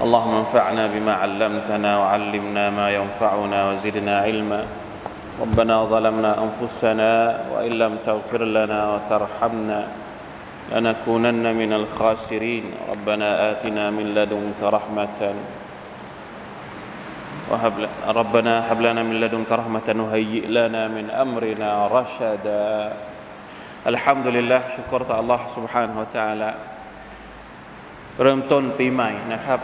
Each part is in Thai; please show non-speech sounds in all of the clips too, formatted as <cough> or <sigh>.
اللهم انفعنا بما علمتنا وعلمنا ما ينفعنا وزدنا علما ربنا ظلمنا انفسنا وان لم تغفر لنا وترحمنا لنكونن من الخاسرين ربنا اتنا من لدنك رحمه وهب ربنا هب لنا من لدنك رحمه وهيئ لنا من امرنا رشدا الحمد لله شكرت الله سبحانه وتعالى เริ่มต้นปีใหม่นะครับ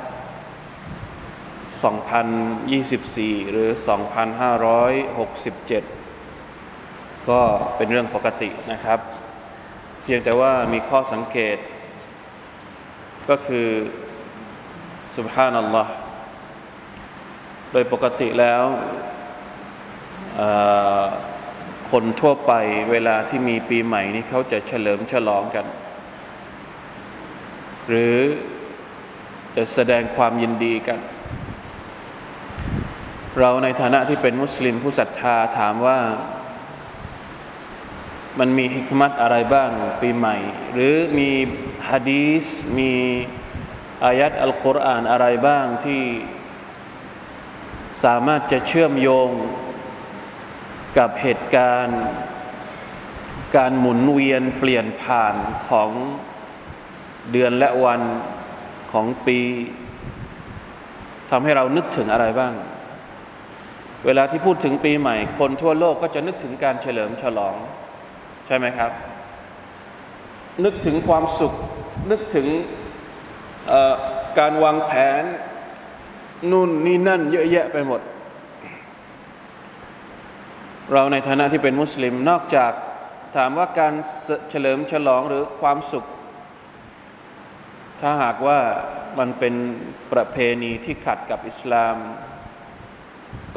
2024 หรือ 2567 ก็เป็นเรื่องปกตินะครับ เพียงแต่ว่ามีข้อสังเกต ก็คือสุบฮานัลลอฮ์โดยปกติแล้วคนทั่วไปเวลาที่มีปีใหม่นี้เขาจะเฉลิมฉลองกัน หรือจะแสดงความยินดีกัน เราในฐานะที่เป็นมุสลิมผู้ศรัทธาถามว่า มันมีฮิกมัตอะไรบ้างปีใหม่ หรือมีฮะดีสมีอายัดอัลกุรอานอะไรบ้างที่สามารถจะเชื่อมโยงกับเหตุการณ์ การหมุนเวียนเปลี่ยนผ่านของเดือนและวันของปีทำให้เรานึกถึงอะไรบ้าง เวลาที่พูดถึงปีใหม่ คนทั่วโลกก็จะนึกถึงการเฉลิมฉลอง ใช่ไหมครับ นึกถึงความสุข นึกถึงการวางแผน นู่นนี่นั่น เยอะแยะไปหมด เราในฐานะที่เป็นมุสลิมนอกจากถามว่าการเฉลิมฉลองหรือความสุข ถ้าหากว่ามันเป็นประเพณีที่ขัดกับอิสลาม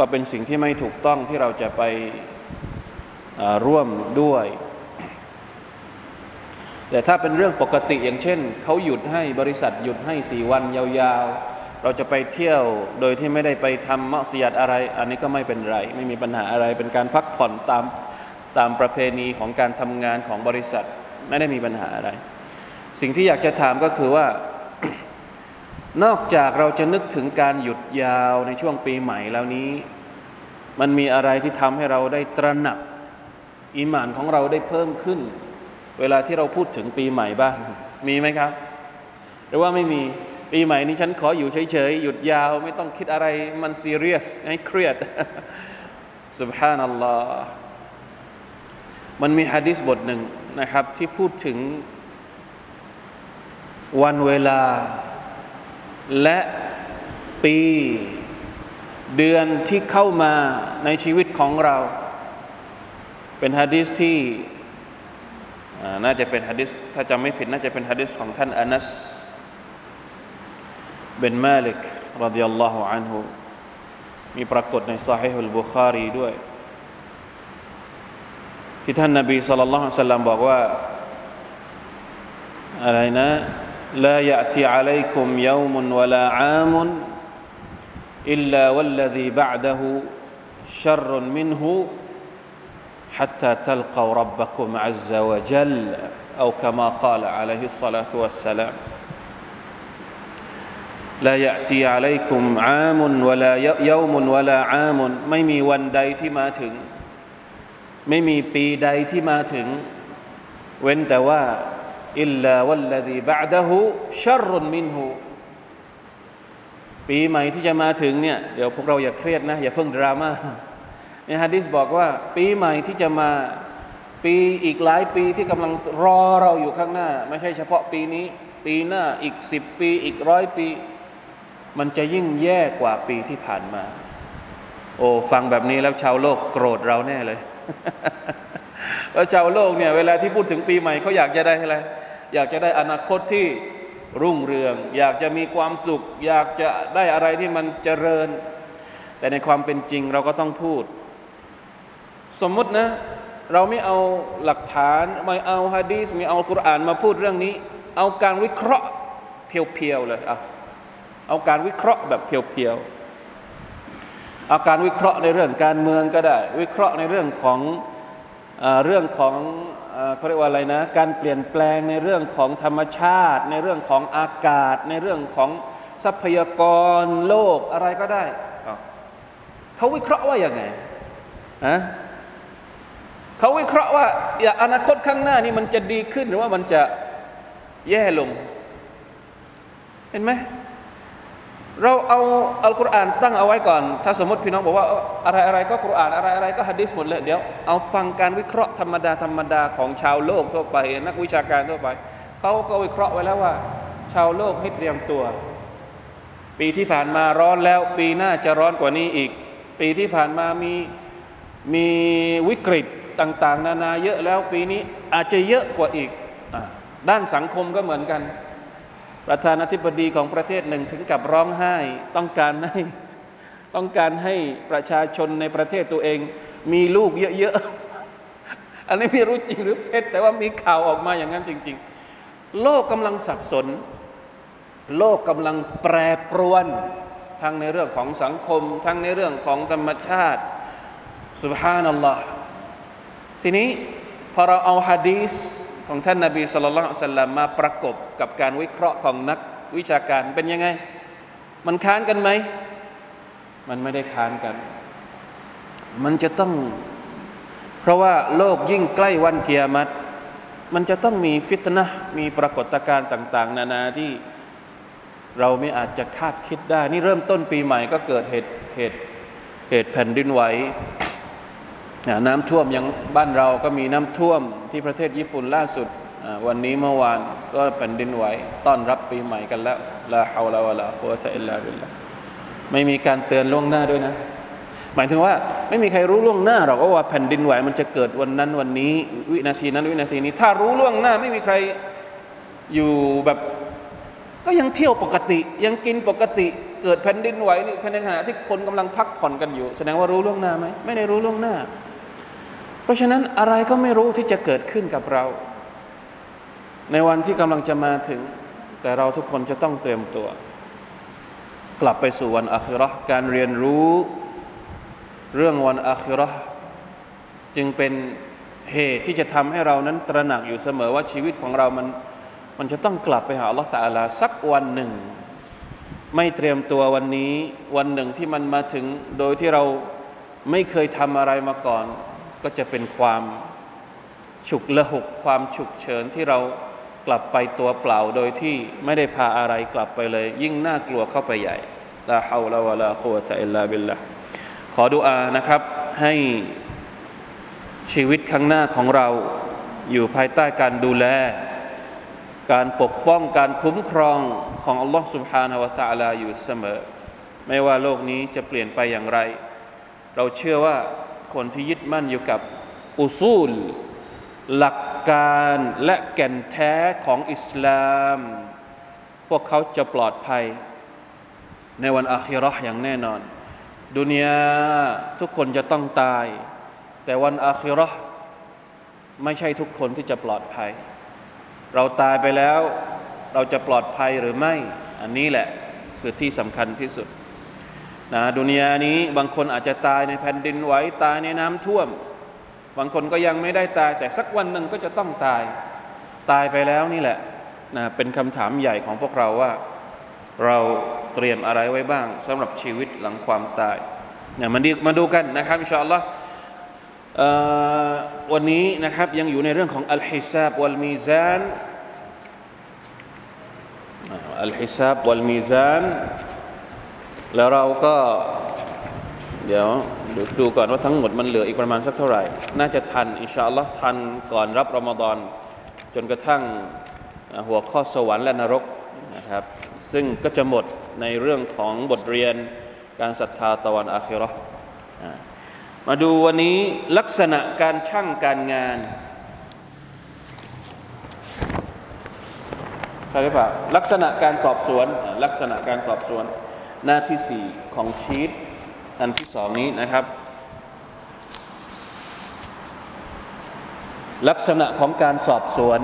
ก็เป็นสิ่งที่ไม่ถูกต้องที่เราจะไปร่วมด้วย แต่ถ้าเป็นเรื่องปกติอย่างเช่น เขาหยุดให้บริษัทหยุดให้สี่วันยาวๆ เราจะไปเที่ยวโดยที่ไม่ได้ไปทำมัสยิดอะไร อันนี้ก็ไม่เป็นไร ไม่มีปัญหาอะไรเป็นการพักผ่อนตามตามประเพณีของการทำงานของบริษัทไม่ได้มีปัญหาอะไร สิ่งที่อยากจะถามก็คือว่า นอกจากเราจะนึกถึงการหยุดยาวในช่วงปีใหม่แล้วนี้ มันมีอะไรที่ทำให้เราได้ตระหนักอิมานของเราได้เพิ่มขึ้น เวลาที่เราพูดถึงปีใหม่บ้าง มีไหมครับ หรือว่าไม่มีปีใหม่นี้ฉันขออยู่เฉยๆ หยุดยาวไม่ต้องคิดอะไรมันซีเรียสไม่เครียดสุบฮานัลลอฮ์มันมีฮะดิษบทหนึ่งนะครับ ที่พูดถึงวันเวลา และปีเดือนที่เข้ามาในชีวิตของเรา เป็นฮะดีษที่น่าจะเป็นฮะดีษถ้าจำไม่ผิดน่าจะเป็นฮะดีษของท่านอานัสเบนมาลิกรดิยัลลอฮุอันฮุมีปรากฏในซาฮิฮุลบุคารีด้วย ที่ท่านนบีสุลต่านละฮ์สัลลัมบอกว่าอะไรนะ لا يأتي عليكم يوم ولا عام إلا والذي بعده شر منه حتى تلقوا ربكم عز وجل أو كما قال عليه الصلاة والسلام لا يأتي عليكم عام ولا يوم ولا عام ไม่มีวันใดที่มาถึงไม่มีปีใดที่มาถึงเว้นแต่ว่า อิลลาวัลลดีบะดะฮูชัรรุนมินฮูปีใหม่ที่จะมาถึงเนี่ยเดี๋ยวพวกเราอย่าเครียดนะ อย่าเพิ่งดราม่าในฮะดิษบอกว่า ปีใหม่ที่จะมาปีอีกหลายปีที่กำลังรอเราอยู่ข้างหน้า ไม่ใช่เฉพาะปีนี้ ปีหน้าอีกสิบปีอีกร้อยปี มันจะยิ่งแย่กว่าปีที่ผ่านมา โอ้ฟังแบบนี้แล้วชาวโลกโกรธเราแน่เลยแล้วชาวโลกเนี่ยเวลาที่พูดถึงปีใหม่เขาอยากจะได้อะไร อยากจะได้อนาคตที่รุ่งเรือง อยากจะมีความสุข อยากจะได้อะไรที่มันเจริญ แต่ในความเป็นจริงเราก็ต้องพูด สมมุตินะ เราไม่เอาหลักฐานไม่เอาฮะดีสไม่เอากุรอานมาพูดเรื่องนี้ เอาการวิเคราะห์เพียวๆเลยอะเอาการวิเคราะห์แบบเพียวๆเอาการวิเคราะห์ในเรื่องการเมืองก็ได้ วิเคราะห์ในเรื่องของอเรื่องของ เอ่อเขาเรียกว่าอะไรนะ การเปลี่ยนแปลงในเรื่องของธรรมชาติ ในเรื่องของอากาศ ในเรื่องของทรัพยากรโลกอะไรก็ได้อ้าวเขาวิเคราะห์ว่าอย่างไงฮะเขาวิเคราะห์ว่าอย่าอนาคตข้างหน้านี่มันจะดีขึ้นหรือว่ามันจะแย่ลง เห็นไหม เราเอาอัลกุรอานตั้งเอาไว้ก่อน ถ้าสมมติพี่น้องบอกว่าอะไรอะไรก็กุรอานอะไรอะไรก็ฮะดิษหมดเลยเดี๋ยวเอาฟังการวิเคราะห์ธรรมดาธรรมดาของชาวโลกทั่วไป นักวิชาการทั่วไปเขาก็วิเคราะห์ไว้แล้วว่า ชาวโลกให้เตรียมตัว ปีที่ผ่านมาร้อนแล้ว ปีหน้าจะร้อนกว่านี้อีก ปีที่ผ่านมามีมีวิกฤตต่าง ๆ นานาเยอะแล้วปีนี้อาจจะเยอะกว่าอีกอด้านสังคมก็เหมือนกัน ประธานาธิบดีของประเทศหนึ่งถึงกับร้องไห้ ต้องการให้ต้องการให้ประชาชนในประเทศตัวเอง มีลูกเยอะๆ อันนี้ไม่รู้จริงหรือเท็จแต่ว่ามีข่าวออกมาอย่างนั้นจริง ๆ โลกกำลังสับสน โลกกำลังแปรปรวน ทั้งในเรื่องของสังคม ทั้งในเรื่องของธรรมชาติสุบฮานัลลอฮ์ทีนี้พอเราเอาฮะดีษ ของท่านนาบีสุลต่านสัลลัมมาประกบกับการวิเคราะห์ของนักวิชาการเป็นยังไง มันค้านกันไหม มันไม่ได้ค้านกัน มันจะต้อง เพราะว่าโลกยิ่งใกล้วันเกียรติมันจะต้องมีฟิตนะมีปรากฏการณ์ต่าง ๆ นานาที่เราไม่อาจจะคาดคิดได้ นี่เริ่มต้นปีใหม่ก็เกิดเหตุเหตุเหตุแผ่นดินไหว น้ำท่วมยังบ้านเราก็มีน้ำท่วมที่ประเทศญี่ปุ่นล่าสุด วันนี้เมื่อวานก็แผ่นดินไหวต้อนรับปีใหม่กันแล้วลาฮาวลาวะลากุวะตะอิลลาบิลลาไม่มีการเตือนล่วงหน้าด้วยนะ หมายถึงว่าไม่มีใครรู้ล่วงหน้าหรอกว่าแผ่นดินไหวมันจะเกิดวันนั้นวันนี้ วินาทีนั้นวินาทีนี้ ถ้ารู้ล่วงหน้าไม่มีใครอยู่แบบก็ยังเที่ยวปกติ ยังกินปกติเกิดแผ่นดินไหวนี่ในขณะที่คนกำลังพักผ่อนกันอยู่ แสดงว่ารู้ล่วงหน้าไหมไม่ได้รู้ล่วงหน้า ราะฉะนั้นอะไรก็ไม่รู้ที่จะเกิดขึ้นกับเรา ในวันที่กำลังจะมาถึง แต่เราทุกคนจะต้องเตรียมตัว กลับไปสู่วันอาคิราะการเรียนรู้ เรื่องวันอาคิราะจึงเป็นเหตุที่จะทำให้เรานั้นตระหนักอยู่เสมอว่าชีวิตของเรามันมันจะต้องกลับไปหาอัลลอฮฺตาลาสักวันหนึ่ง ไม่เตรียมตัววันนี้วันหนึ่งที่มันมาถึงโดยที่เราไม่เคยทำอะไรมาก่อน ก็จะเป็นความฉุกละหุกความฉุกเฉินที่เรากลับไปตัวเปล่าโดยที่ไม่ได้พาอะไรกลับไปเลย ยิ่งน่ากลัวเข้าไปใหญ่ลาฮาวลาวะลากุวะตะอิลลาบิลละขอดุอานะครับให้ชีวิตข้างหน้าของเราอยู่ภายใต้การดูแล การปกป้องการคุ้มครองของอัลลอฮ์ سبحانه และ تعالى อยู่เสมอ ไม่ว่าโลกนี้จะเปลี่ยนไปอย่างไร เราเชื่อว่า คนที่ยึดมั่นอยู่กับอุซูล หลักการและแก่นแท้ของอิสลาม พวกเขาจะปลอดภัย ในวันอาคิราะห์อย่างแน่นอน ดุนยาทุกคนจะต้องตาย แต่วันอาคิราะห์ไม่ใช่ทุกคนที่จะปลอดภัย เราตายไปแล้ว เราจะปลอดภัยหรือไม่ อันนี้แหละคือที่สำคัญที่สุด นะดุนยานี้บางคนอาจจะตายในแผ่นดินไหวตายในน้ำท่วม บางคนก็ยังไม่ได้ตาย แต่สักวันหนึ่งก็จะต้องตาย ตายไปแล้วนี่แหละนะเป็นคำถามใหญ่ของพวกเราว่า เราเตรียมอะไรไว้บ้างสำหรับชีวิตหลังความตายนี่ยมาดูมาดูกันนะครับอินชาอัลลอฮ์วันนี้นะครับยังอยู่ในเรื่องของอัลฮิซาบวัลมีซานอัลฮิซาบวัลมีซาน แล้วเราก็ เดี๋ยวดูก่อนว่าทั้งหมดมันเหลืออีกประมาณสักเท่าไหร่ น่าจะทัน อินชาอัลลอฮ์ทันก่อนรับรอมฎอนจนกระทั่งหัวข้อสวรรค์และนรกนะครับ ซึ่งก็จะหมดในเรื่องของบทเรียนการศรัทธาตะวันอาคิรอมาดูวันนี้ลักษณะการช่างการงานใช่หรือเปล่าลักษณะการสอบสวนลักษณะการสอบสวน หน้าที่ 4 ของชีตอันที่สองนี้นะครับ ลักษณะของการสอบสวน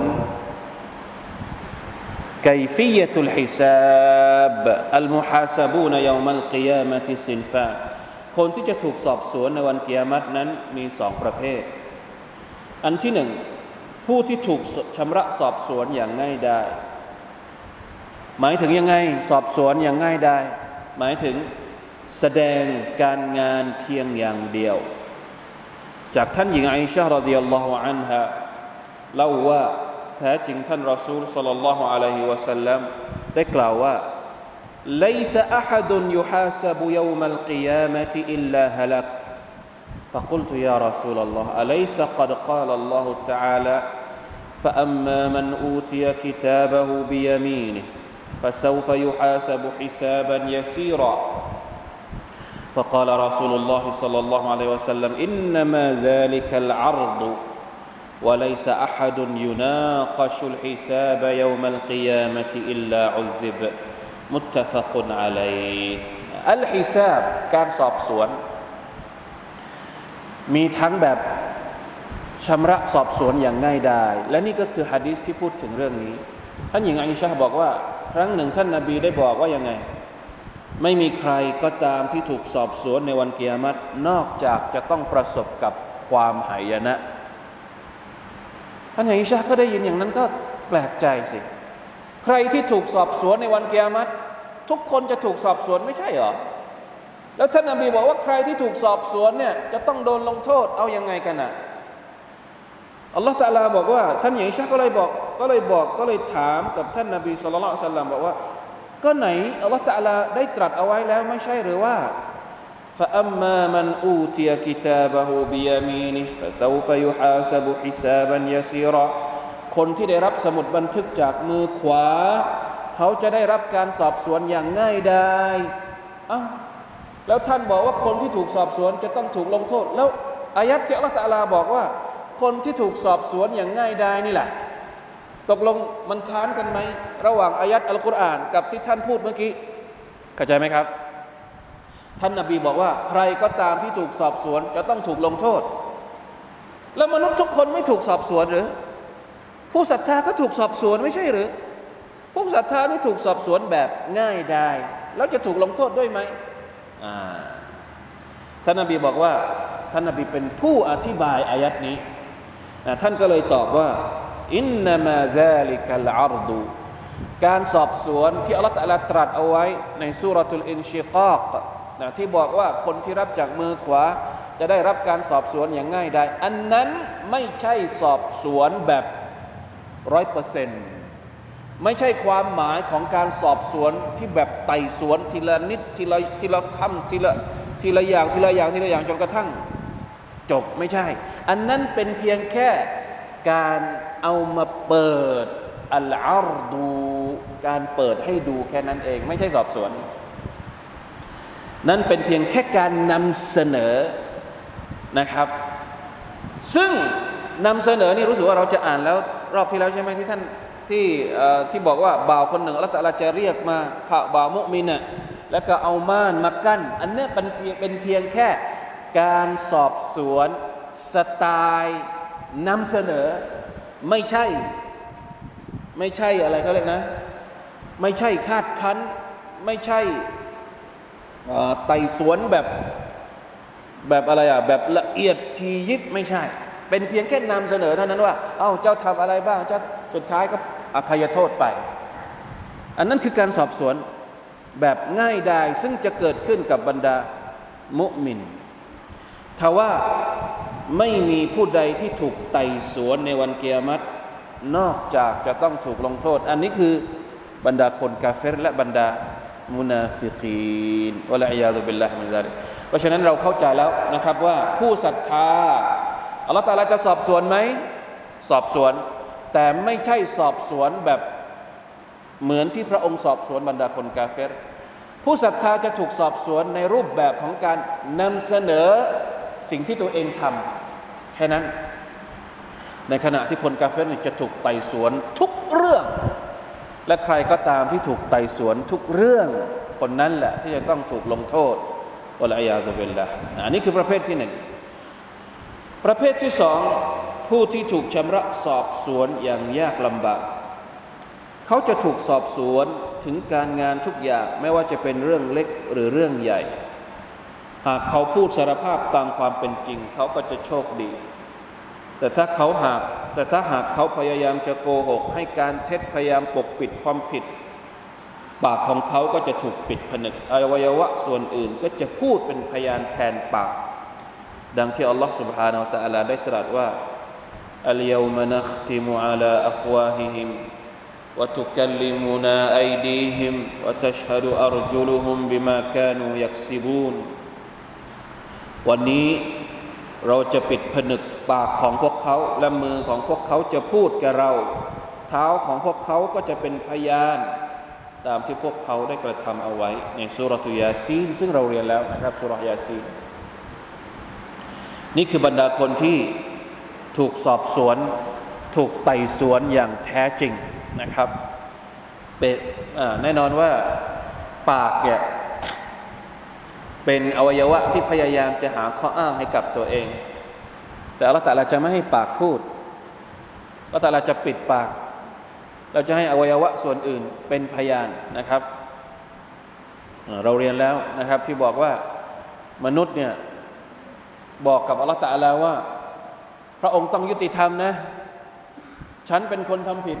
กยฟียตุลฮิซับอัลมุฮาซบูนยามัลกิยามะติสินฟาคนที่จะถูกสอบสวนในวันกิยามัตนั้นมีสองประเภท อันที่หนึ่งผู้ที่ถูกชำระสอบสวนอย่างง่ายได้ หมายถึงยังไงสอบสวนอย่างง่ายได้ หมายถึงแสดงการงานเพียงอย่างเดียว จากท่านหญิงอิชารดิยัลลอฮุอันฮะเล่าว่าแท้จริงท่านรอซูลสัลลัลลอฮุอะลัยฮิวะสัลลัมได้กล่าวว่า ليس أحد يحاسب يوم القيامة إلا هلك فقلت يا رسول الله أليس قد قال الله تعالى فأما من أوتي كتابه بيمينه فسوف يحاسب حسابا يسيرا فقال رسول الله صلى الله عليه وسلم إنما ذلك العرض وليس أحد يناقش الحساب يوم القيامة إلا عذب متفق عليه الحساب การสอบสวน มีทั้งแบบชำระสอบสวนอย่างง่ายดายและนี่ก็คือฮะดีษที่พูดถึงเรื่องนี้ ท่านหญิงอิชาบอกว่า ครั้งหนึ่งท่านนาบีได้บอกว่ายังไง ไม่มีใครก็ตามที่ถูกสอบสวนในวันเกียรตินอกจากจะต้องประสบกับความหายนะท่านอิชาก็ได้ยินอย่างนั้นก็แปลกใจสิ ใครที่ถูกสอบสวนในวันเกียรติทุกคนจะถูกสอบสวนไม่ใช่เหรอแล้วท่านนบีบอกว่าใครที่ถูกสอบสวนเนี่ยจะต้องโดนลงโทษเอาอยัางไงกันอะอัลลอฮฺตะลาบอกว่า ท่านหญิงชาก็เลยบอก ก็เลยบอกก็เลยถามกับท่านนบีสุลต่านสัลลัมบอกว่า ก็ไหนอัลลอฮฺตะลาได้ตรัสเอาไว้แล้วไม่ใช่หรือว่า فأما من أوتي كتابه بيمينه فسوف يحاسب حسابا يسيرا คนที่ได้รับสมุดบันทึกจากมือขวา เขาจะได้รับการสอบสวนอย่างง่ายดายอ้าวแล้วท่านบอกว่าคนที่ถูกสอบสวนจะต้องถูกลงโทษ แล้วอายัดที่อัลลอฮฺตะลาบอกว่า คนที่ถูกสอบสวนอย่างง่ายดายนี่แหละ ตกลงมันค้านกันไหม ระหว่างอายัดอัลกุรอานกับที่ท่านพูดเมื่อกี้เข้าใจไหมครับ ท่านนาบีบอกว่า ใครก็ตามที่ถูกสอบสวน จะต้องถูกลงโทษ แล้วมนุษย์ทุกคนไม่ถูกสอบสวนหรือ ผู้ศรัทธาก็ถูกสอบสวนไม่ใช่หรือ ผู้ศรัทธานี่ถูกสอบสวนแบบง่ายดาย แล้วจะถูกลงโทษด้วยไหมท่านนบีบอกว่า ท่านนบีเป็นผู้อธิบายอายัดนี้ ท่านก็เลยตอบว่า إنما ذلك العرض การสอบสวนที่อัลลอฮฺตรัสเอาไว้ในسورة الانشقاقนะที่บอกว่าคนที่รับจากมือขวา จะได้รับการสอบสวนอย่างง่ายดายอันนั้นไม่ใช่สอบสวนแบบร้อยเปอร์เซนต์ไม่ใช่ความหมายของการสอบสวนที่แบบไต่สวนทีละนิดทีละทีละคำทีละทีละอย่างทีละอย่างทีละอย่างจนกระทั่ง จบไม่ใช่ อันนั้นเป็นเพียงแค่การ เอามาเปิดالعرضการเปิดให้ดูแค่นั้นเอง ไม่ใช่สอบสวน นั่นเป็นเพียงแค่การนำเสนอนะครับ ซึ่งนำเสนอนี่รู้สึกว่าเราจะอ่านแล้วรอบที่แล้วใช่ไหมที่ท่านที่ที่บอกว่าบ่าวคนหนึ่งอัลลอฮฺจะเรียกมาพระบ่าวมุมินะแล้วก็เอาม่านมากั้น อันนี้เป็นเป็นเพียงแค่การสอบสวนสไตล์นำเสนอ ไม่ใช่ ไม่ใช่อะไรเขาเรียกนะ ไม่ใช่คาดคั้น ไม่ใช่ไต่สวนแบบแบบอะไรอะแบบละเอียดทียิบไม่ใช่ เป็นเพียงแค่นำเสนอเท่านั้นว่า เอ้าเจ้าทำอะไรบ้างเจ้าสุดท้ายก็อภัยโทษไป อันนั้นคือการสอบสวนแบบง่ายดายซึ่งจะเกิดขึ้นกับบรรดามุมินทว่า ไม่มีผู้ใดที่ถูกไต่สวนในวันกิยามะฮฺนอกจากจะต้องถูกลงโทษ อันนี้คือบรรดาคนกาเฟรและบรรดามุนาฟิกีนوالعياذ بالله من ذلك เพราะฉะนั้นเราเข้าใจแล้วนะครับว่าผู้ศรัทธาอัลลอฮฺตาลาจะสอบสวนไหม สอบสวน แต่ไม่ใช่สอบสวนแบบเหมือนที่พระองค์สอบสวนบรรดาคนกาเฟรผู้ศรัทธาจะถูกสอบสวนในรูปแบบของการนำเสนอ สิ่งที่ตัวเองทำแค่นั้น ในขณะที่คนกาเฟรจะถูกไต่สวนทุกเรื่อง และใครก็ตามที่ถูกไต่สวนทุกเรื่องคนนั้นแหละที่จะต้องถูกลงโทษวะลัยาตุเบลละอันนี้คือประเภทที่หนึ่งประเภทที่สองผู้ที่ถูกชำระสอบสวนอย่างยากลำบากเขาจะถูกสอบสวนถึงการงานทุกอย่างไม่ว่าจะเป็นเรื่องเล็กหรือเรื่องใหญ่ หากเขาพูดสารภาพตามความเป็นจริง เขาก็จะโชคดี แต่ถ้าเขาหากแต่ถ้าหากเขาพยายามจะโกหก ให้การเท็จพยายามปกปิดความผิด ปากของเขาก็จะถูกปิดผนึกอวัยวะส่วนอื่นก็จะพูดเป็นพยานแทนปาก ดังที่อัลลอฮฺ سبحانه และ تعالى ได้ตรัสว่า اليوم نختم على أفواههم وتكلمنا أيديهم وتشهد أرجلهم بما كانوا يكسبون วันนี้เราจะปิดผนึกปากของพวกเขา และมือของพวกเขาจะพูดกับเรา เท้าของพวกเขาก็จะเป็นพยาน ตามที่พวกเขาได้กระทำเอาไว้ ในสุรตุยาซีน ซึ่งเราเรียนแล้วนะครับสุรยาซีน นี่คือบรรดาคนที่ถูกสอบสวน ถูกไต่สวนอย่างแท้จริงนะครับเป็นแน่นอนว่าปากเนี่ย เป็นอวัยวะที่พยายามจะหาข้ออ้างให้กับตัวเอง แต่อัลลอฮฺแต่ละจะไม่ให้ปากพูดอัลลอฮฺแต่ละจะปิดปาก เราจะให้อวัยวะส่วนอื่นเป็นพยานนะครับ เราเรียนแล้วนะครับที่บอกว่ามนุษย์เนี่ยบอกกับอัลลอฮฺต่ละว่า พระองค์ต้องยุติธรรมนะ ฉันเป็นคนทำผิด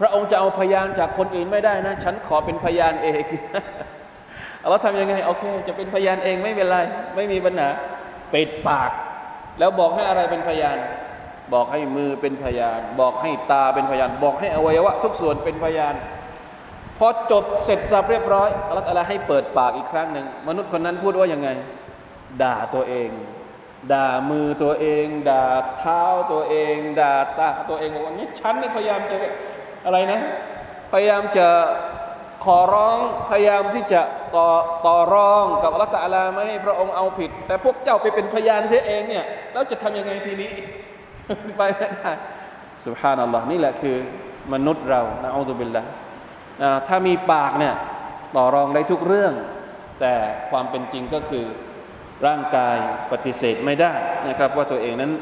พระองค์จะเอาพยานจากคนอื่นไม่ได้นะ ฉันขอเป็นพยานเอง เราทำยังไง โอเค จะเป็นพยานเองไม่เป็นไร ไม่มีปัญหาปิดปาก แล้วบอกให้อะไรเป็นพยาน บอกให้มือเป็นพยาน บอกให้ตาเป็นพยาน บอกให้อวัยวะ ทุกส่วนเป็นพยานพอจบเสร็จสับเรียบร้อยอัลลอฮฺให้เปิดปากอีกครั้งหนึ่งมนุษย์คนนั้นพูดว่ายังไง ด่าตัวเอง ด่ามือตัวเอง ด่าเท้าตัวเอง ด่าตาตัวเองบอกวันนี้ฉันนี่พยายามจะอะไรนะ พยายามจะ ขอร้องพยายามที่จะต่อต่อรองกับอัลลอฮฺตะลาไม่ให้พระองค์เอาผิด แต่พวกเจ้าไปเป็นพยานเสียเองเนี่ยแล้วจะทำยังไงทีนี้ ไปไม่ได้สุบฮานัลลอฮ์นี่แหละคือมนุษย์เรานะอัลลอฮฺบิลละถ้ามีปากเนี่ยต่อรองได้ทุกเรื่อง แต่ความเป็นจริงก็คือร่างกายปฏิเสธไม่ได้นะครับ ว่าตัวเองนั้น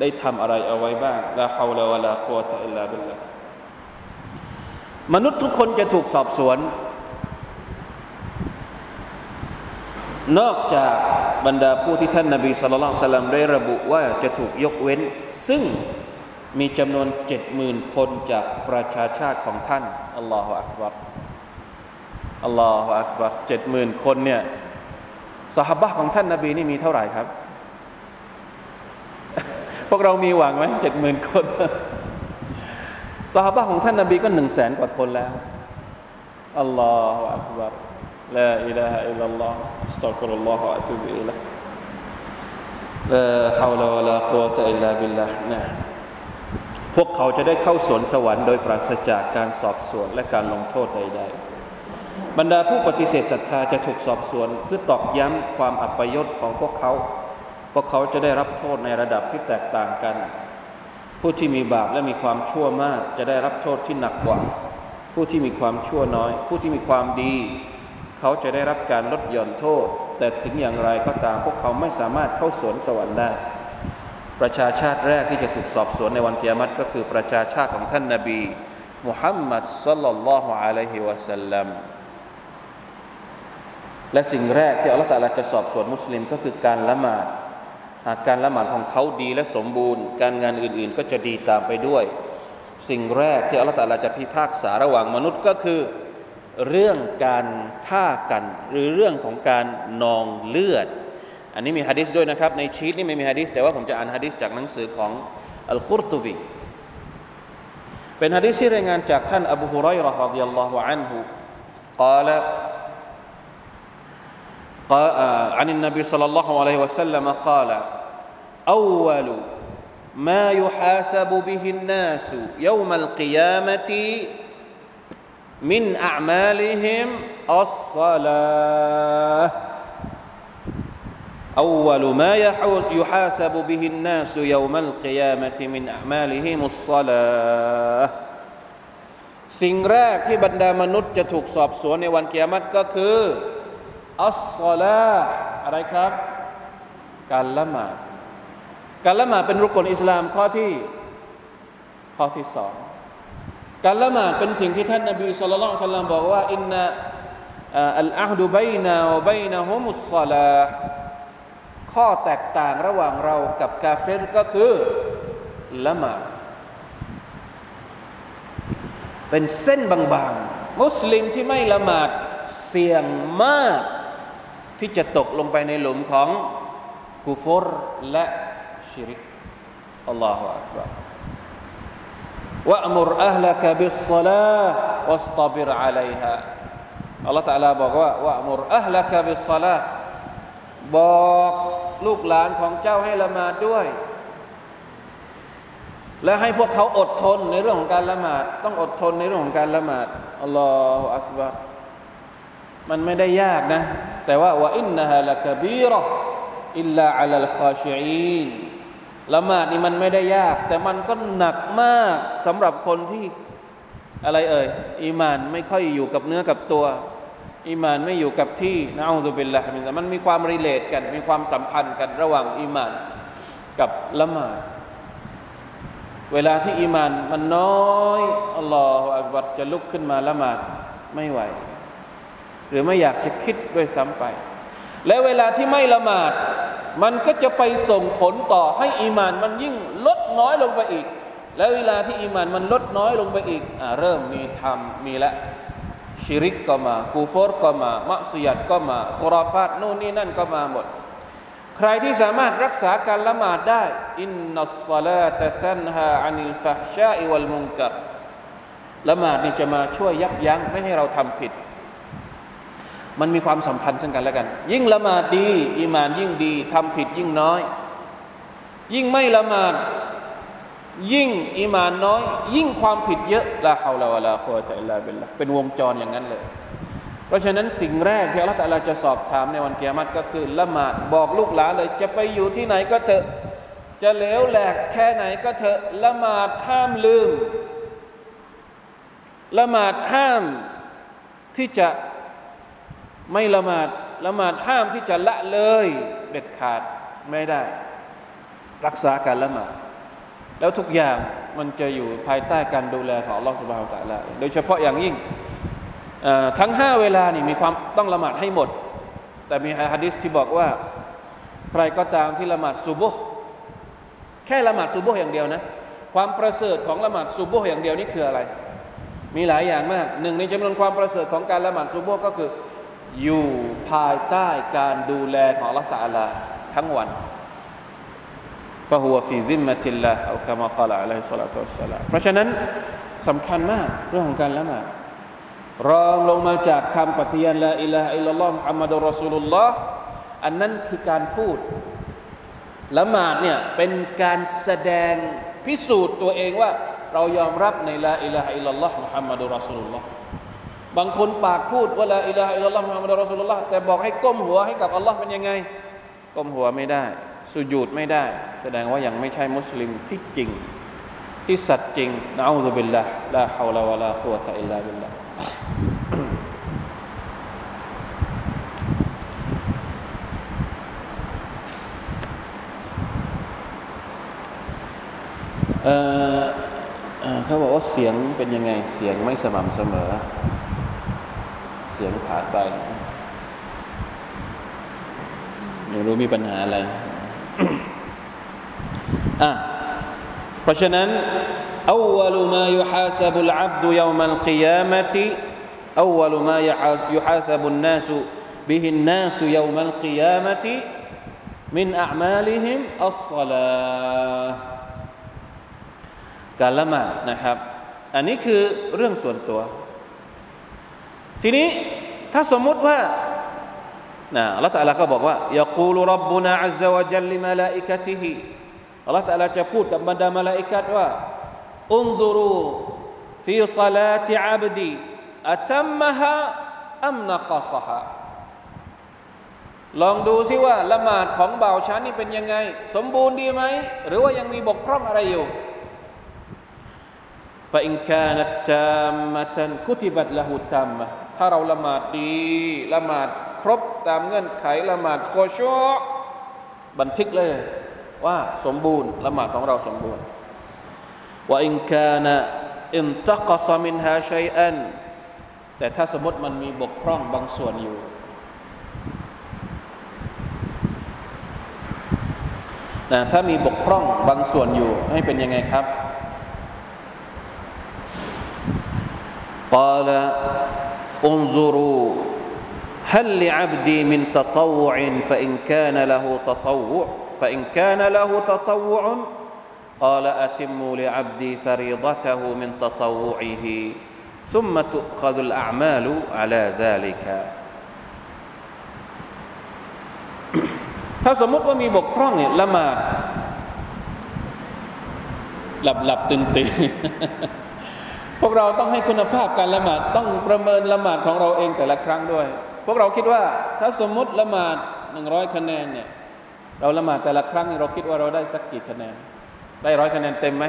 ได้ทำอะไรเอาไว้บ้างละฮาวลาวะลาโวตะอิลลาบิลละ มนุษย์ทุกคนจะถูกสอบสวน นอกจากบรรดาผู้ที่ท่านนาบีสุลต่านสลัมได้ระบุว่าจะถูกยกเว้น ซึ่งมีจำนวนเจ็ดหมื่นคนจากประชาชาติของท่านอัลลอฮฺอักบัรอัลลอฮฺอักบัรเจ็ดหมื่นคนเนี่ยสหบะของท่านนาบีนี่มีเท่าไหร่ครับ พวกเรามีหวังไหมเจ็ดหมื่นคน สหบะของท่านนาบีก็หนึ่งแสนกว่าคนแล้วอัลลอฮฺอักบารลาอิลาฮะอิลลัลลอฮฺอัสตัฟิรุลลอฮฺอะตุบิอิลัยลาฮาวลาวะลากุวะตะอิลลาบิลลาห์นะพวกเขาจะได้เข้าสวนสวรรค์โดยปราศจากการสอบสวนและการลงโทษใดๆ บรรดาผู้ปฏิเสธศรัทธาจะถูกสอบสวน เพื่อตอกย้ำความอัปยศของพวกเขา พวกเขาจะได้รับโทษในระดับที่แตกต่างกัน ผู้ที่มีบาปและมีความชั่วมาก จะได้รับโทษที่หนักกว่า ผู้ที่มีความชั่วน้อย ผู้ที่มีความดี เขาจะได้รับการลดหย่อนโทษ แต่ถึงอย่างไรก็ตามพวกเขาไม่สามารถเข้าสวนสวรรค์ได้ ประชาชาติแรกที่จะถูกสอบสวนในวันเกียรติก็คือประชาชาติของท่านนาบีมุฮัมมัดสัลลัลลอฮุอะลัยฮิวะสัลลัมและสิ่งแรกที่อัลลอฮฺจะสอบสวนมุสลิมก็คือการละหมาด หากการละหมาดของเขาดีและสมบูรณ์ การงานอื่นๆ ก็จะดีตามไปด้วย สิ่งแรกที่อัลลอฮฺตาลาจะพิพากษาระหว่างมนุษย์ก็คือเรื่องการฆ่ากัน หรือเรื่องของการนองเลือด อันนี้มีฮะดิษด้วยนะครับ ในชีตนี่ไม่มีฮะดิษแต่ว่าผมจะอ่านฮะดิษจากหนังสือของอัลกุรตุบีเป็นฮะดิษที่รายงานจากท่านอบูฮุไรรอฮ์รดิยัลลอฮุอันฮุกล่าว عن النبي صلى الله عليه وسلم قال اول ما يحاسب به الناس يوم القيامه من اعمالهم الصلاه اول ما يحاسب به الناس يوم القيامه من اعمالهم الصلاه สิ่งแรกที่บรรดามนุษย์จะถูกสอบสวนในวันเกียรติก็คือ อัสซาลาอะไรครับ การละหมาดการละหมาดเป็นรุกลอิสลามข้อที่ข้อที่สองการละหมาดเป็นสิ่งที่ท่านนบีสุลต่านสัลลัมบอกว่าอินนาอัลอาฮดุบัยนาบัยนะฮุมุสซาลาข้อแตกต่างระหว่างเรากับกาเฟรก็คือละหมาดเป็นเส้นบางๆ มุสลิมที่ไม่ละหมาดเสี่ยงมาก ที่จะตกลงไปในหลุมของกุฟรและชิริกอัลลอฮฺอักบารวะมุรอัลลักบิสซลาวัสตบิรอะลัยฮะอัลลอฮฺตะลาบอกว่าวะมุรอัลลักบิสซลาบอกลูกหลานของเจ้าให้ละหมาดด้วย และให้พวกเขาอดทนในเรื่องของการละหมาด ต้องอดทนในเรื่องของการละหมาดอัลลอฮฺอักบารมันไม่ได้ยากนะ แต่ว่าوإنها لكبيرة إلا على الخاشعين ละหมาดนี่มันไม่ได้ยาก แต่มันก็หนักมากสำหรับคนที่อะไรเอ่ยอีมานไม่ค่อยอยู่กับเนื้อกับตัวอีมานไม่อยู่กับที่نعوذ بالله من มันมีความ relate กัน มีความสัมพันธ์กันระหว่างอีมานกับละหมาด เวลาที่อีมานมันน้อยอัลลอฮฺอักบัรจะลุกขึ้นมาละหมาดไม่ไหว รือไม่อยากจะคิดด้วยซ้ำไป และเวลาที่ไม่ละหมาด มันก็จะไปส่งผลต่อให้อีมานมันยิ่งลดน้อยลงไปอีก และเวลาที่อีมานมันลดน้อยลงไปอีกอเริ่มมีทำมีละชิริกก็มากูฟอร์ก็มามัสยิดก็มาคุราฟาตนู่นนี่นั่นก็มาหมด ใครที่สามารถรักษาการละหมาดได้إن الصلاة تنهى عن الفحشاء والمنكر ละหมาดนี่จะมาช่วยยับยั้งไม่ให้เราทำผิด มันมีความสัมพันธ์ซึ่งกันและกัน ยิ่งละหมาดดี อีมานยิ่งดีทำผิดยิ่งน้อย ยิ่งไม่ละหมาดยิ่งอีมานน้อย ยิ่งความผิดเยอะلا حول ولا قوة إلا بالله เป็นวงจรอย่างนั้นเลย เพราะฉะนั้นสิ่งแรกที่อัลลอฮฺจะสอบถามในวันกิยามะฮฺก็คือละหมาดบอกลูกหลานเลย จะไปอยู่ที่ไหนก็เถอะจะเลวแหลกแค่ไหนก็เถอะละหมาดห้ามลืม ละหมาดห้ามที่จะ ไม่ละหมาดละหมาดห้ามที่จะละเลยเด็ดขาดไม่ได้ รักษาการละหมาดแล้วทุกอย่างมันจะอยู่ภายใต้การดูแลของอัลลอฮฺสุบฮาวตะละโดยเฉพาะอย่างยิ่งทั้งห้าเวลานี่มีความต้องละหมาดให้หมด แต่มีฮะดิษที่บอกว่า ใครก็ตามที่ละหมาดซูบุห์แค่ละหมาดซูบุห์อย่างเดียวนะ ความประเสริฐของละหมาดซูบุห์อย่างเดียวนี่คืออะไร มีหลายอย่างมากหนึ่งในจำนวนความประเสริฐของการละหมาดซูบุห์ก็คือ อยู่ภายใต้การดูแลของละตาลาทั้งวันฟะฮุวฟีซิมมะติลลาห์เอาคำกล่าอะลัยฮิสซาลาตุสลามเพราะฉะนั้นสำคัญมากเรื่องของการละหมาดรองลงมาจากคำปฏิญาณلا إله إلا الله محمد رسول الله อันนั้นคือการพูดละหมาดเนี่ยเป็นการแสดงพิสูจน์ตัวเองว่า เรายอมรับในلا إله إلا الله محمد رسول الله บางคนปากพูดว่าلا إله إلا الله محمد رسول الله แต่บอกให้ก้มหัวให้กับอัลลอฮ์เป็นยังไง ก้มหัวไม่ได้ สุญูดไม่ได้ แสดงว่ายังไม่ใช่มุสลิมที่จริง ที่สัตย์จริงนะอูซุบิลลาห์ลาฮาวลาวะลากุวะตะอิลลาบิลลาห์เขาบอกว่าเสียงเป็นยังไงเสียงไม่สม่ำเสมอ สียงขาดไปไม่รู้มีปัญหาอะไรอ่ะเพราะฉะนั้น أول ما يحاسب العبد يوم القيامة أول ما يحاسب الناس به الناس يوم القيامة من أعمالهم الصلاة การละหมาดนะครับ อันนี้คือเรื่องส่วนตัว ทีนี้ถ้าสมมุติว่านะอัลลอฮฺตะลาก็บอกว่ายากูลรับบุนาอัลลอฮฺวะจัลลิมาลาอิกะติฮิอัลลอฮฺตะลาจะพูดกับบรรดามาลาอิกัตว่า انظروا في صلاة عبدي أتمها أم نقصها ลองดูซิว่าละหมาดของบ่าวฉันนี่เป็นยังไง สมบูรณ์ดีไหม หรือว่ายังมีบกพร่องอะไรอยู่ فإن كانت تامة كتبت له تامة ถ้าเราละหมาดดีละหมาดครบตามเงื่อนไขละหมาดโคชอบันทึกเลยว่าสมบูรณ์ละหมาดของเราสมบูรณ์ว่าอินกานะอินตักซามินฮาชัยอันแต่ถ้าสมมติมันมีบกพร่องบางส่วนอยู่นะถ้ามีบกพร่องบางส่วนอยู่ให้เป็นยังไงครับ قال انظروا هل لعبدي من تطوع فإن كان له تطوع فإن كان له تطوع قال أتموا لعبدي فريضته من تطوعه ثم تؤخذ الأعمال على ذلك ถ้าสมมติว่ามีบกพร่องเนี่ยละหมาดหลับหลับตื่นตื่น <laughs> พวกเราต้องให้คุณภาพการละหมาดต้องประเมินละหมาดของเราเองแต่ละครั้งด้วย พวกเราคิดว่าถ้าสมมติละหมาดหนึ่งร้อยคะแนนเนี่ยเราละหมาดแต่ละครั้งเราคิดว่าเราได้สักกี่คะแนน ได้ร้อยคะแนนเต็มไหม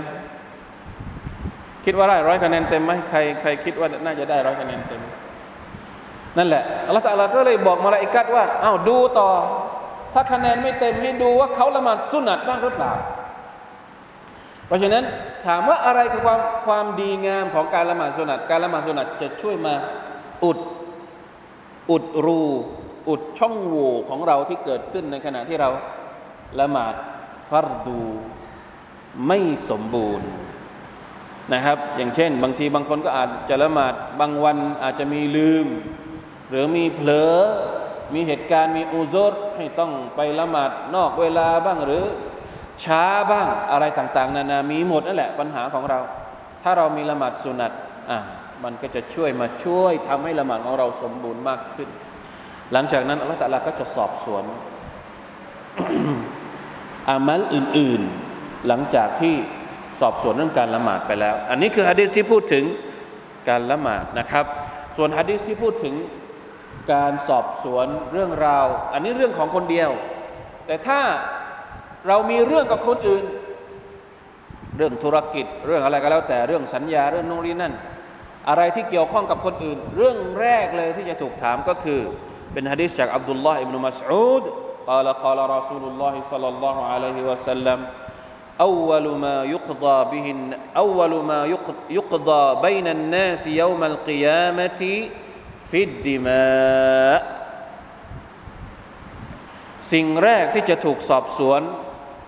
คิดว่าได้ร้อยคะแนนเต็มไหมใครใครคิดว่าน่าจะได้ร้อยคะแนนเต็ม นั่นแหละอัลลอฮฺตะลาก็เลยบอกมาลาอิกัดว่าอ้าวดูต่อ ถ้าคะแนนไม่เต็มให้ดูว่าเขาละหมาดสุนัตบ้างหรือเปล่า เพราะฉะนั้นถามว่าอะไรคือความความดีงามของการละหมาดสุนัตการละหมาดสุนัตจะช่วยมาอุดอุดรูอุดช่องโหว่ของเราที่เกิดขึ้นในขณะที่เราละหมาดฟัรดูไม่สมบูรณ์นะครับ อย่างเช่น บางทีบางคนก็อาจจะละหมาดบางวันอาจจะมีลืม หรือมีเผลอมีเหตุการณ์มีอุซรให้ต้องไปละหมาดนอกเวลาบ้างหรือ ช้าบ้างอะไรต่างๆ นานามีหมดนั่นแหละปัญหาของเรา ถ้าเรามีละหมาดสุนัตอะมันก็จะช่วยมาช่วยทำให้ละหมาดของเราสมบูรณ์มากขึ้น หลังจากนั้นอัลลอฮฺตะลาก็จะสอบสวนอามัลอื่นๆ หลังจากที่สอบสวนเรื่องการละหมาดไปแล้ว อันนี้คือฮะดิษที่พูดถึงการละหมาดนะครับ ส่วนฮะดิษที่พูดถึงการสอบสวนเรื่องราว อันนี้เรื่องของคนเดียว แต่ถ้า เรามีเรื่องกับคนอื่น เรื่องธุรกิจเรื่องอะไรก็แล้ว แต่เรื่องสัญญาเรื่องโน่นนี่นั่น อะไรที่เกี่ยวข้องกับคนอื่น เรื่องแรกเลยที่จะถูกถามก็คือ เป็นฮะดิษจากอับดุลลอฮ์อิบนุมัสอูด قال قال رسول الله صلى الله عليه وسلم أول ما يقضى به أول ما يقضى بين الناس يوم القيامة في الدماء สิ่งแรกที่จะถูกสอบสวน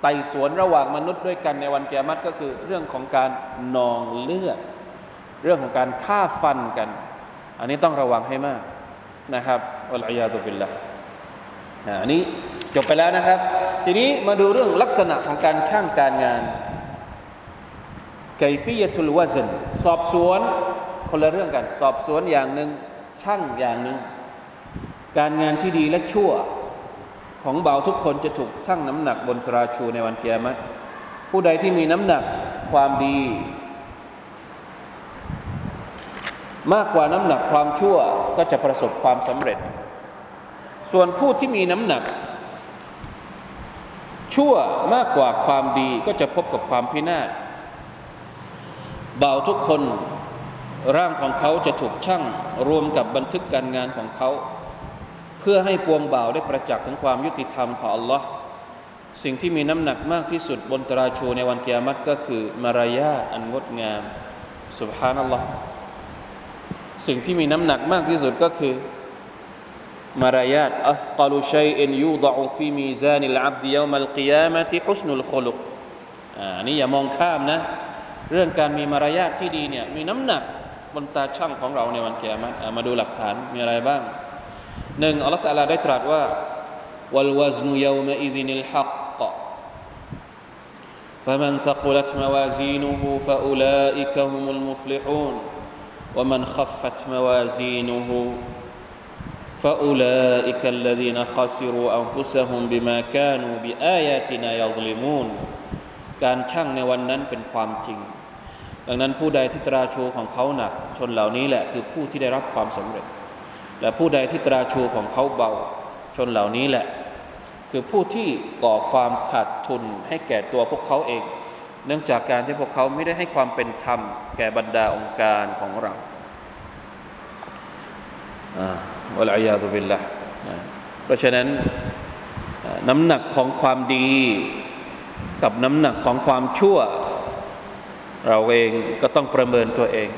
ไต่สวนระหว่างมนุษย์ด้วยกันในวันเกียรติก็คือเรื่องของการนองเลือด เรื่องของการฆ่าฟันกัน อันนี้ต้องระวังให้มากนะครับอัลอยาตุบิลละอันนี้จบไปแล้วนะครับ ทีนี้มาดูเรื่องลักษณะของการช่างการงานไกฟียตุลวะซันสอบสวนคนละเรื่องกัน สอบสวนอย่างหนึ่งช่างอย่างหนึ่งการงานที่ดีและชั่ว ของเบาทุกคนจะถูกชั่งน้ำหนักบนตราชูในวันเกียรติผู้ใดที่มีน้ำหนักความดี มากกว่าน้ำหนักความชั่วก็จะประสบความสำเร็จ ส่วนผู้ที่มีน้ำหนัก ชั่วมากกว่าความดีก็จะพบกับความพินาศเบาทุกคนร่างของเขาจะถูกชั่งรวมกับบันทึกการงานของเขา พื่อให้ปวงบ่าวได้ประจักษ์ถึงความยุติธรรมของ Allah สิ่งที่มีน้ำหนักมากที่สุดบนตราชูในวันเกียรติก็คือมารยาทอันงดงามสุบฮานัลลอฮ์สิ่งที่มีน้ำหนักมากที่สุดก็คือมารยาทอัสกลุชัยอินยูดะอูฟีมีซานิลอับดิยามัลกิยามะติฮุสนุลขลุกอ่านี่อย่ามองข้ามนะ เรื่องการมีมารยาทที่ดีเนี่ยมีน้ำหนักบนตาช่างของเราในวันเกียรติมาดูหลักฐานมีอะไรบ้าง หนึ่งอัลลอฮฺตะลาได้ตรัสว่า والوزن يومئذ الحق فمن ثقلت موازينه فأولئك هم المفلحون ومن خفت موازينه فأولئك الذين خسروا أنفسهم بما كانوا بآياتنا يظلمون การชั่งในวันนั้นเป็นความจริง ดังนั้นผู้ใดที่ตราชูของเขาหนัก ชนเหล่านี้แหละคือผู้ที่ได้รับความสำเร็จ และผู้ใดที่ตราชูของเขาเบา ชนเหล่านี้แหละ คือผู้ที่ก่อความขาดทุนให้แก่ตัวพวกเขาเอง เนื่องจากการที่พวกเขาไม่ได้ให้ความเป็นธรรม แก่บรรดาองค์การของเราอัลอยาตุบิลละเพราะฉะนั้นน้ำหนักของความดีกับน้ำหนักของความชั่ว เราเองก็ต้องประเมินตัวเอง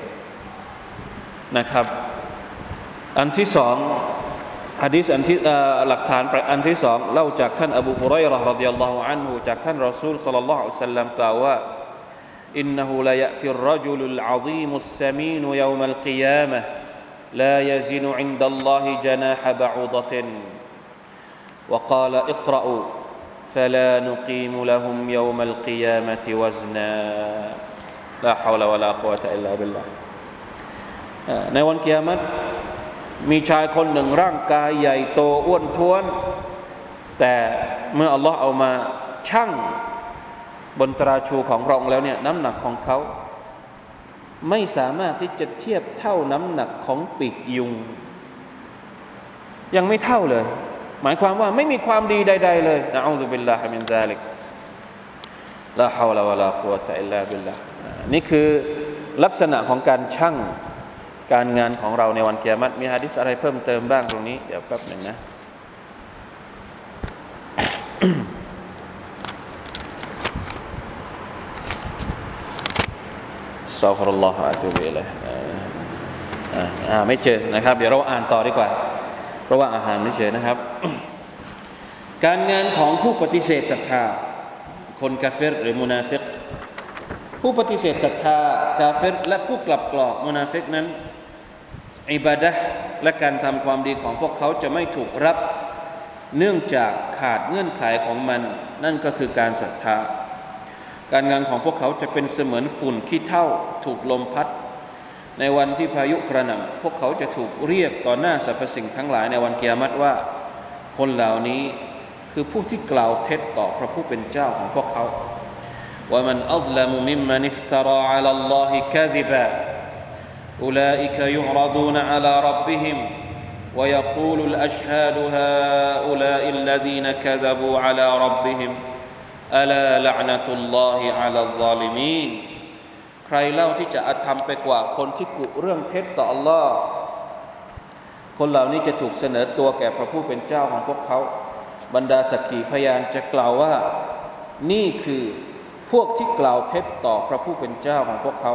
นะครับ อันที่สองฮะดิษอันที่หลักฐานอันที่สองเล่าจากท่านอบูฮุไรร์รดิยัลลอฮุอันฮุจากท่านรอซูลสัลลัลลอฮุอะลัยฮิสัลลัมกล่าวว่า إنه لا يأتي الرجل العظيم السمين يوم القيامة لا يزن عند الله جناح بعوضة وقال اقرأوا فلا نقيم لهم يوم القيامة وزنا لا حول ولا قوة إلا بالله ในวันเกียรติ มีชายคนหนึ่งร่างกายใหญ่โตอ้วนท้วน แต่เมื่ออัลลอฮ์เอามาชั่งบนตราชูของพระองค์แล้วเนี่ยน้ำหนักของเขา ไม่สามารถที่จะเทียบเท่าน้ำหนักของปีกยุง ยังไม่เท่าเลย หมายความว่าไม่มีความดีใด ๆ เลยนะنعوذ بالله من ذلك لا حول ولا قوة إلا بالله นี่คือลักษณะของการชั่ง การงานของเราในวันกิยามะฮฺมีฮะดิษอะไรเพิ่มเติมบ้างตรงนี้ เดี๋ยวแป๊บหนึ่งนะأستغفر الله وأتوب إليه อ่าไม่เจอนะครับ เดี๋ยวเราอ่านต่อดีกว่า เพราะว่าอาหารไม่เจอนะครับ การงานของผู้ปฏิเสธศรัทธา คนกาเฟรหรือมุนาฟิกผู้ปฏิเสธศรัทธากาเฟรและผู้กลับกลอกมุนาฟิกนั้น อิบาดะและการทำความดีของพวกเขาจะไม่ถูกรับ เนื่องจากขาดเงื่อนไขของมัน นั่นก็คือการศรัทธา การงานของพวกเขาจะเป็นเสมือนฝุ่นขี้เท่าถูกลมพัด ในวันที่พายุกระหน่ำพวกเขาจะถูกเรียกต่อหน้าสรรพสิ่งทั้งหลายในวันเกียรติว่า คนเหล่านี้คือผู้ที่กล่าวเท็จต่อพระผู้เป็นเจ้าของพวกเขาว่ามันอัลล มุมิมมันิฟตราอัลลอฮิกาดิบะ أولئك يعرضون على ربهم ويقول الأشهاد هؤلاء الذين كذبوا على ربهم ألا لعنة الله على الظالمين ใครเล่าที่จะอธรรมไปกว่าคนที่กุเรื่องเท็จต่อ Allah คนเหล่านี้จะถูกเสนอตัวแก่พระผู้เป็นเจ้าของพวกเขา บรรดาสักขีพยานจะกล่าวว่า นี่คือพวกที่กล่าวเท็จต่อพระผู้เป็นเจ้าของพวกเขา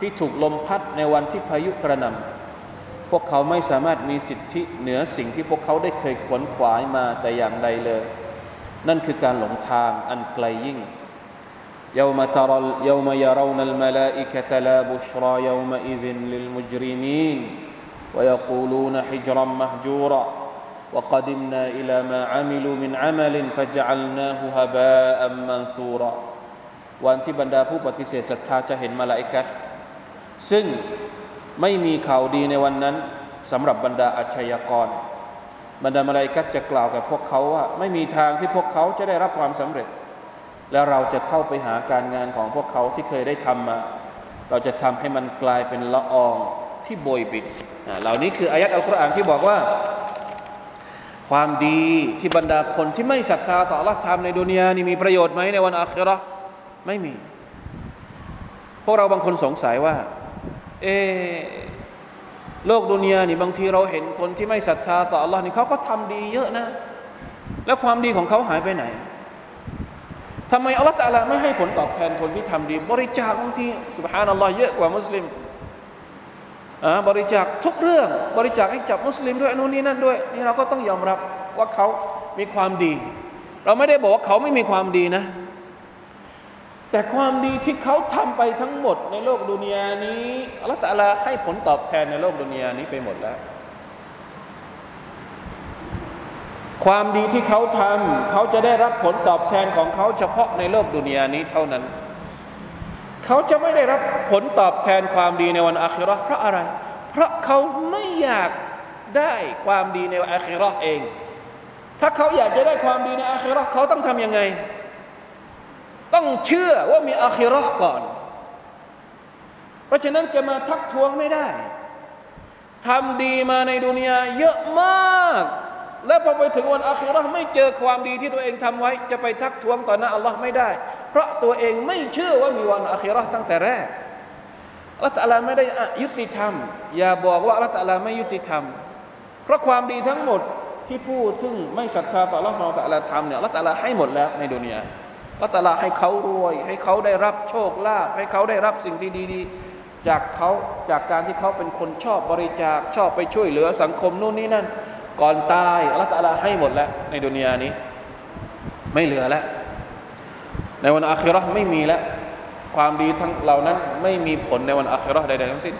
ที่ถูกลมพัดในวันที่พายุกระหน่ำพวกเขาไม่สามารถมีสิทธิเหนือสิ่งที่พวกเขาได้เคยขวนขวายมาแต่อย่างใดเลย นั่นคือการหลงทางอันไกลยิ่ง يوم ترى يوم يرون الملائكة لا بشرى يومئذ للمجرمين ويقولون حجرا مهجورا وقدمنا إلى ما عملوا من عمل فجعلناه هباء منثورا วันที่บรรดาผู้ปฏิเสธศรัทธาจะเห็นมาลาอิกัด ซึ่งไม่มีข่าวดีในวันนั้นสำหรับบรรดาอาชญากร บรรดามาลาอิกัดจะกล่าวกับพวกเขาว่า ไม่มีทางที่พวกเขาจะได้รับความสำเร็จ และเราจะเข้าไปหาการงานของพวกเขาที่เคยได้ทำมา เราจะทำให้มันกลายเป็นละอองที่โบยบิดเหล่านี้คืออายัดอัลกุรอานที่บอกว่า ความดีที่บรรดาคนที่ไม่ศรัทธาต่อ Allah ทำในดุนยานี่มีประโยชน์ไหมในวันอาคิราไม่มี พวกเราบางคนสงสัยว่า เอโลกดุนยานี่บางทีเราเห็นคนที่ไม่ศรัทธาต่อ Allah นี่เขาก็ทำดีเยอะนะ แล้วความดีของเขาหายไปไหนทำไมอัลลอฮฺตะลาไม่ให้ผลตอบแทนคนที่ทำดี บริจาคบางทีสุบฮานัลลอฮ์เยอะกว่ามุสลิมบริจาคทุกเรื่อง บริจาคให้จับมุสลิมด้วยนู่นนี่นั่นด้วย นี่เราก็ต้องยอมรับว่าเขามีความดี เราไม่ได้บอกว่าเขาไม่มีความดีนะ แต่ความดีที่เขาทำไปทั้งหมดในโลกดุนยานี้อัลลอฮฺตะลาให้ผลตอบแทนในโลกดุนยานี้ไปหมดแล้ว ความดีที่เขาทำเขาจะได้รับผลตอบแทนของเขาเฉพาะในโลกดุนยานี้เท่านั้น เขาจะไม่ได้รับผลตอบแทนความดีในวันอาคิรอเพราะอะไร เพราะเขาไม่อยากได้ความดีในวันอาคิรอเอง ถ้าเขาอยากจะได้ความดีในอาคิรอเขาต้องทำยังไง ต้องเชื่อว่ามีอาคิรอก่อน เพราะฉะนั้นจะมาทักท้วงไม่ได้ทำดีมาในดุนยาเยอะมาก แล้วพอไปถึงวันอาคิรอไม่เจอความดีที่ตัวเองทำไว้ จะไปทักท้วงต่อหน้าอัลลอฮ์ไม่ได้ เพราะตัวเองไม่เชื่อว่ามีวันอาคิรอตั้งแต่แรกอัลลอฮ์ตะลลาไม่ได้ยุติธรรม อย่าบอกว่าอัลลอฮ์ตะลลาไม่ยุติธรรม เพราะความดีทั้งหมดที่พูดซึ่งไม่ศรัทธาต่ออัลลอฮ์ตะลาทำเนี่ยอัลลอฮ์ตะลาให้หมดแล้วในดุนยา อัลลอฮ์ตะลาให้เขารวย ให้เขาได้รับโชคลาภให้เขาได้รับสิ่งดีๆจากเขาจากการที่เขาเป็นคนชอบบริจาคชอบไปช่วยเหลือสังคมนู่นนี่นั่น ก่อนตายอัลลอฮฺให้หมดแล้ว ในดุนยานี้ ไม่เหลือแล้ว ในวันอาคิรอไม่มีแล้ว ความดีทั้งเหล่านั้นไม่มีผลในวันอาคิรอใดๆทั้งสิ้น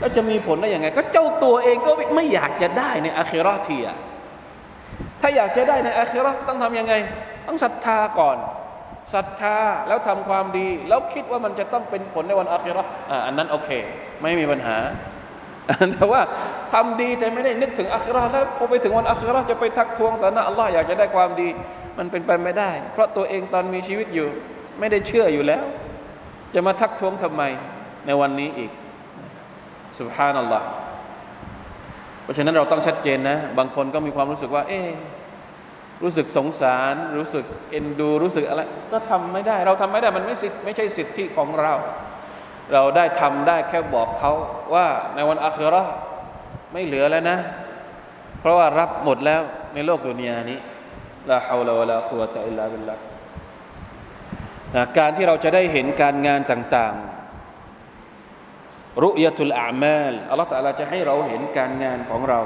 แล้วจะมีผลได้ยังไง ก็เจ้าตัวเองก็ไม่อยากจะได้ในอาคิรอทีอะถ้าอยากจะได้ในอาคิรอต้องทำยังไง ต้องศรัทธาก่อน ศรัทธาแล้วทำความดี แล้วคิดว่ามันจะต้องเป็นผลในวันอาคิรออันนั้นโอเค ไม่มีปัญหา แต่ว่าทำดีแต่ไม่ได้นึกถึงอาคิรอแล้วพอไปถึงวันอาคิรอจะไปทักท้วงแต่นะอัลลอฮ์อยากจะได้ความดี มันเป็นไปไม่ได้ เพราะตัวเองตอนมีชีวิตอยู่ ไม่ได้เชื่ออยู่แล้ว จะมาทักท้วงทำไมในวันนี้อีกสุบฮานัลลอฮ์เพราะฉะนั้นเราต้องชัดเจนนะ บางคนก็มีความรู้สึกว่า เอ๊ รู้สึกสงสาร รู้สึกเอ็นดู รู้สึกอะไร ก็ทำไม่ได้ เราทำไม่ได้มันไม่สิไม่ใช่สิทธิของเรา เราได้ทำได้แค่บอกเขาว่าในวันอาคิรอไม่เหลือแล้วนะ เพราะว่ารับหมดแล้วในโลกดุนยานี้ลาฮาวลาวะลาคุวะตะอิลลาบิลลาการที่เราจะได้เห็นการงานต่างๆ รุยตุลอามาลอัลลอฮฺตะลาจะให้เราเห็นการงานของเรา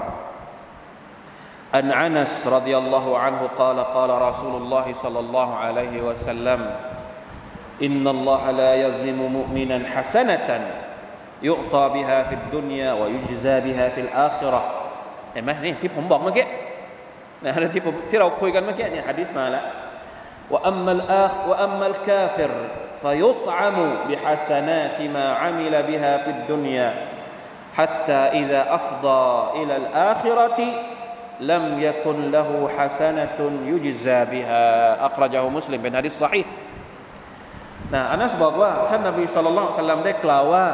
عن انس رضي الله عنه قال قال رسول الله صلى الله عليه وسلم ان الله لا يظلم مؤمنا حسنه يعطى بها في الدنيا ويجزى بها في الاخره เห็นไหมนี่ที่ผมบอกเมื่อกี้นะที่ผมที่เราคุยกันเมื่อกี้เนี่ยฮะดิษมาแล้ว وأما الآخ وأما الكافر فيطعم بحسنات ما عمل بها في الدنيا حتى إذا أفضى إلى الآخرة لم يكن له حسنة يجزى بها أخرجه مسلم เป็นฮะดิษส صحيح นะอานัสบอกว่าท่านนบีสุลต่านสัลลัมได้กล่าวว่า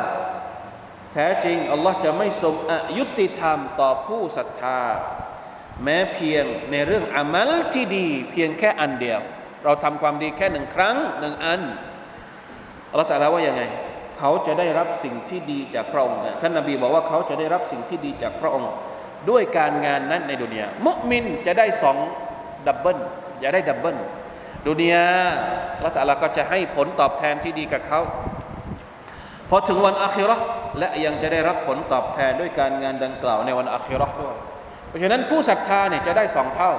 แท้จริงอัลลอฮ์จะไม่ทรงอยุติธรรมต่อผู้ศรัทธา แม้เพียงในเรื่องอามัลที่ดี เพียงแค่อันเดียว เราทำความดีแค่หนึ่งครั้งหนึ่งอันอัลลอฮ์ตรัสว่ายังไง เขาจะได้รับสิ่งที่ดีจากพระองค์ท่านนบีบอกว่าเขาจะได้รับสิ่งที่ดีจากพระองค์ ด้วยการงานนั้นในดุนยามุมินจะได้สองdouble จะได้ double ดุนยาอัลลอฮฺตาลาก็จะให้ผลตอบแทนที่ดีกับเขาพอถึงวันอาคิรอและยังจะได้รับผลตอบแทนด้วยการงานดังกล่าวในวันอาคิรอด้วย เพราะฉะนั้นผู้ศรัทธาเนี่ยจะได้สองเท่า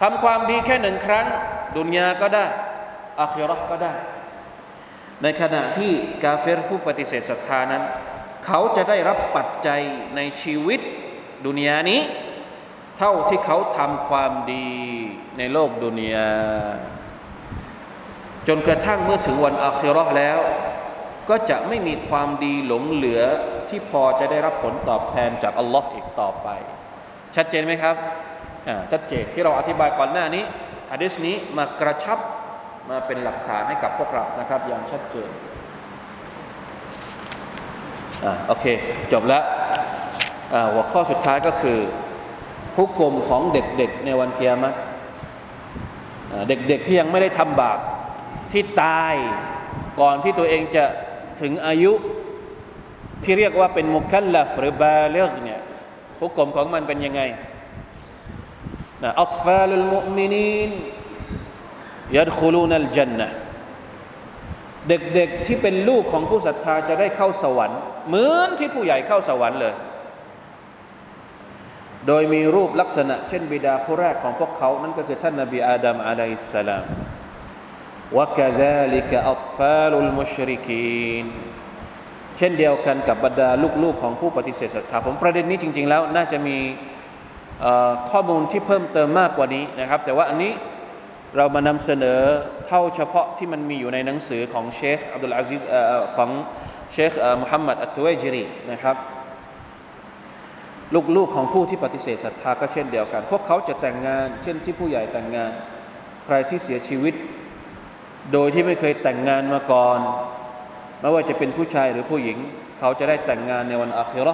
ทำความดีแค่หนึ่งครั้ง ดุนยาก็ได้อาคิรอก็ได้ ในขณะที่กาเฟรผู้ปฏิเสธศรัทธานั้น เขาจะได้รับปัจจัยในชีวิต ดุนยานี้ เท่าที่เขาทำความดีในโลกดุนยาจนกระทั่งเมื่อถึงวันอาคิรอแล้ว ก็จะไม่มีความดีหลงเหลือที่พอจะได้รับผลตอบแทนจากอัลลอฮ์อีกต่อไป ชัดเจนไหมครับชัดเจนที่เราอธิบายก่อนหน้านี้อะดิษนี้มากระชับมาเป็นหลักฐานให้กับพวกเรานะครับ อย่างชัดเจนอ่าโอเค จบแล้ว หัวข้อสุดท้ายก็คือฮุกกลมของเด็กๆในวันเกียรติเด็กๆที่ยังไม่ได้ทำบาปที่ตายก่อนที่ตัวเองจะถึงอายุที่เรียกว่าเป็นมุคัลลัฟหรือบาเลิกเนี่ยฮุกกลมของมันเป็นยังไงนะอัตฟาลุลมุมินีนยัดคูลูนัลจันนะเด็กๆที่เป็นลูกของผู้ศรัทธาจะได้เข้าสวรรค์ เหมือนที่ผู้ใหญ่เข้าสวรรค์เลย โดยมีรูปลักษณะ เช่นบิดาผู้แรกของพวกเขา นั่นก็คือท่านนบีอาดัมอะลัยฮิสสลามวะกะซาลิกะอัตฟาลุลมุชริกีนเช่นเดียวกันกับบรรดาลูกๆของผู้ปฏิเสธศรัทธาผมประเด็นนี้จริง ๆ แล้วน่าจะมีข้อมูลที่เพิ่มเติมมากกว่านี้นะครับ แต่ว่าอันนี้เรามานำเสนอเท่าเฉพาะที่มันมีอยู่ในหนังสือของเชคอับดุลอาซิซเอ่อของเชคมุฮัมมัดอัตเวจิรีนะครับ ลูกๆของผู้ที่ปฏิเสธศรัทธาก็เช่นเดียวกัน พวกเขาจะแต่งงาน เช่นที่ผู้ใหญ่แต่งงาน ใครที่เสียชีวิต โดยที่ไม่เคยแต่งงานมาก่อนไม่ว่าจะเป็นผู้ชายหรือผู้หญิง เขาจะได้แต่งงานในวันอาคิร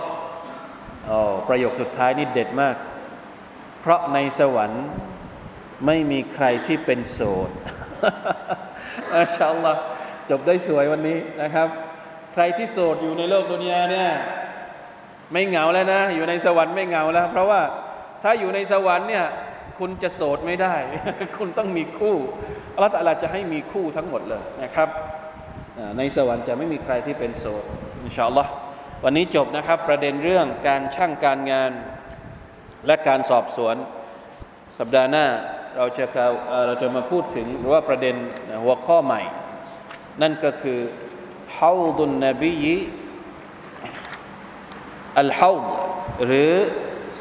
อ๋อประโยคสุดท้ายนี่เด็ดมาก เพราะในสวรรค์ไม่มีใครที่เป็นโสดอัชาอัลลอฮ์จบได้สวยวันนี้นะครับ ใครที่โสดอยู่ในโลกดุนยาเนี่ย ไม่เหงาแล้วนะ อยู่ในสวรรค์ไม่เหงาแล้ว เพราะว่าถ้าอยู่ในสวรรค์เนี่ยคุณจะโสดไม่ได้ คุณต้องมีคู่อัลลอฮฺตะอาลาจะให้มีคู่ทั้งหมดเลยนะครับ ในสวรรค์จะไม่มีใครที่เป็นโสดอินชาอัลลอฮ์วันนี้จบนะครับประเด็นเรื่องการช่างการงานและการสอบสวน สัปดาห์หน้าเราจะเอ่อเราจะมาพูดถึงหรือว่าประเด็นหัวข้อใหม่ นั่นก็คือฮาวดุนนบี อัลฮาวดหรือ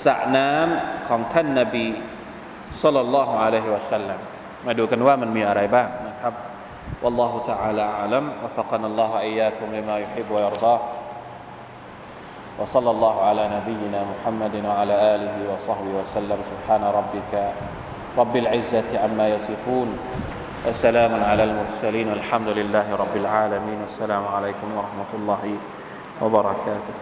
สระน้ำของท่านนบีสัลลัลลอฮุอะลัยฮิวะสัลลัมมาดูกันว่ามันมีอะไรบ้างนะครับ والله تعالى أعلم وفقنا الله وإياكم لما يحب ويرضاه وصلى الله على نبينا محمد وعلى آله وصحبه وسلم سبحان ربك رب العزة عما يصفون وسلام على المرسلين والحمد لله رب العالمين والسلام عليكم ورحمة الله وبركاته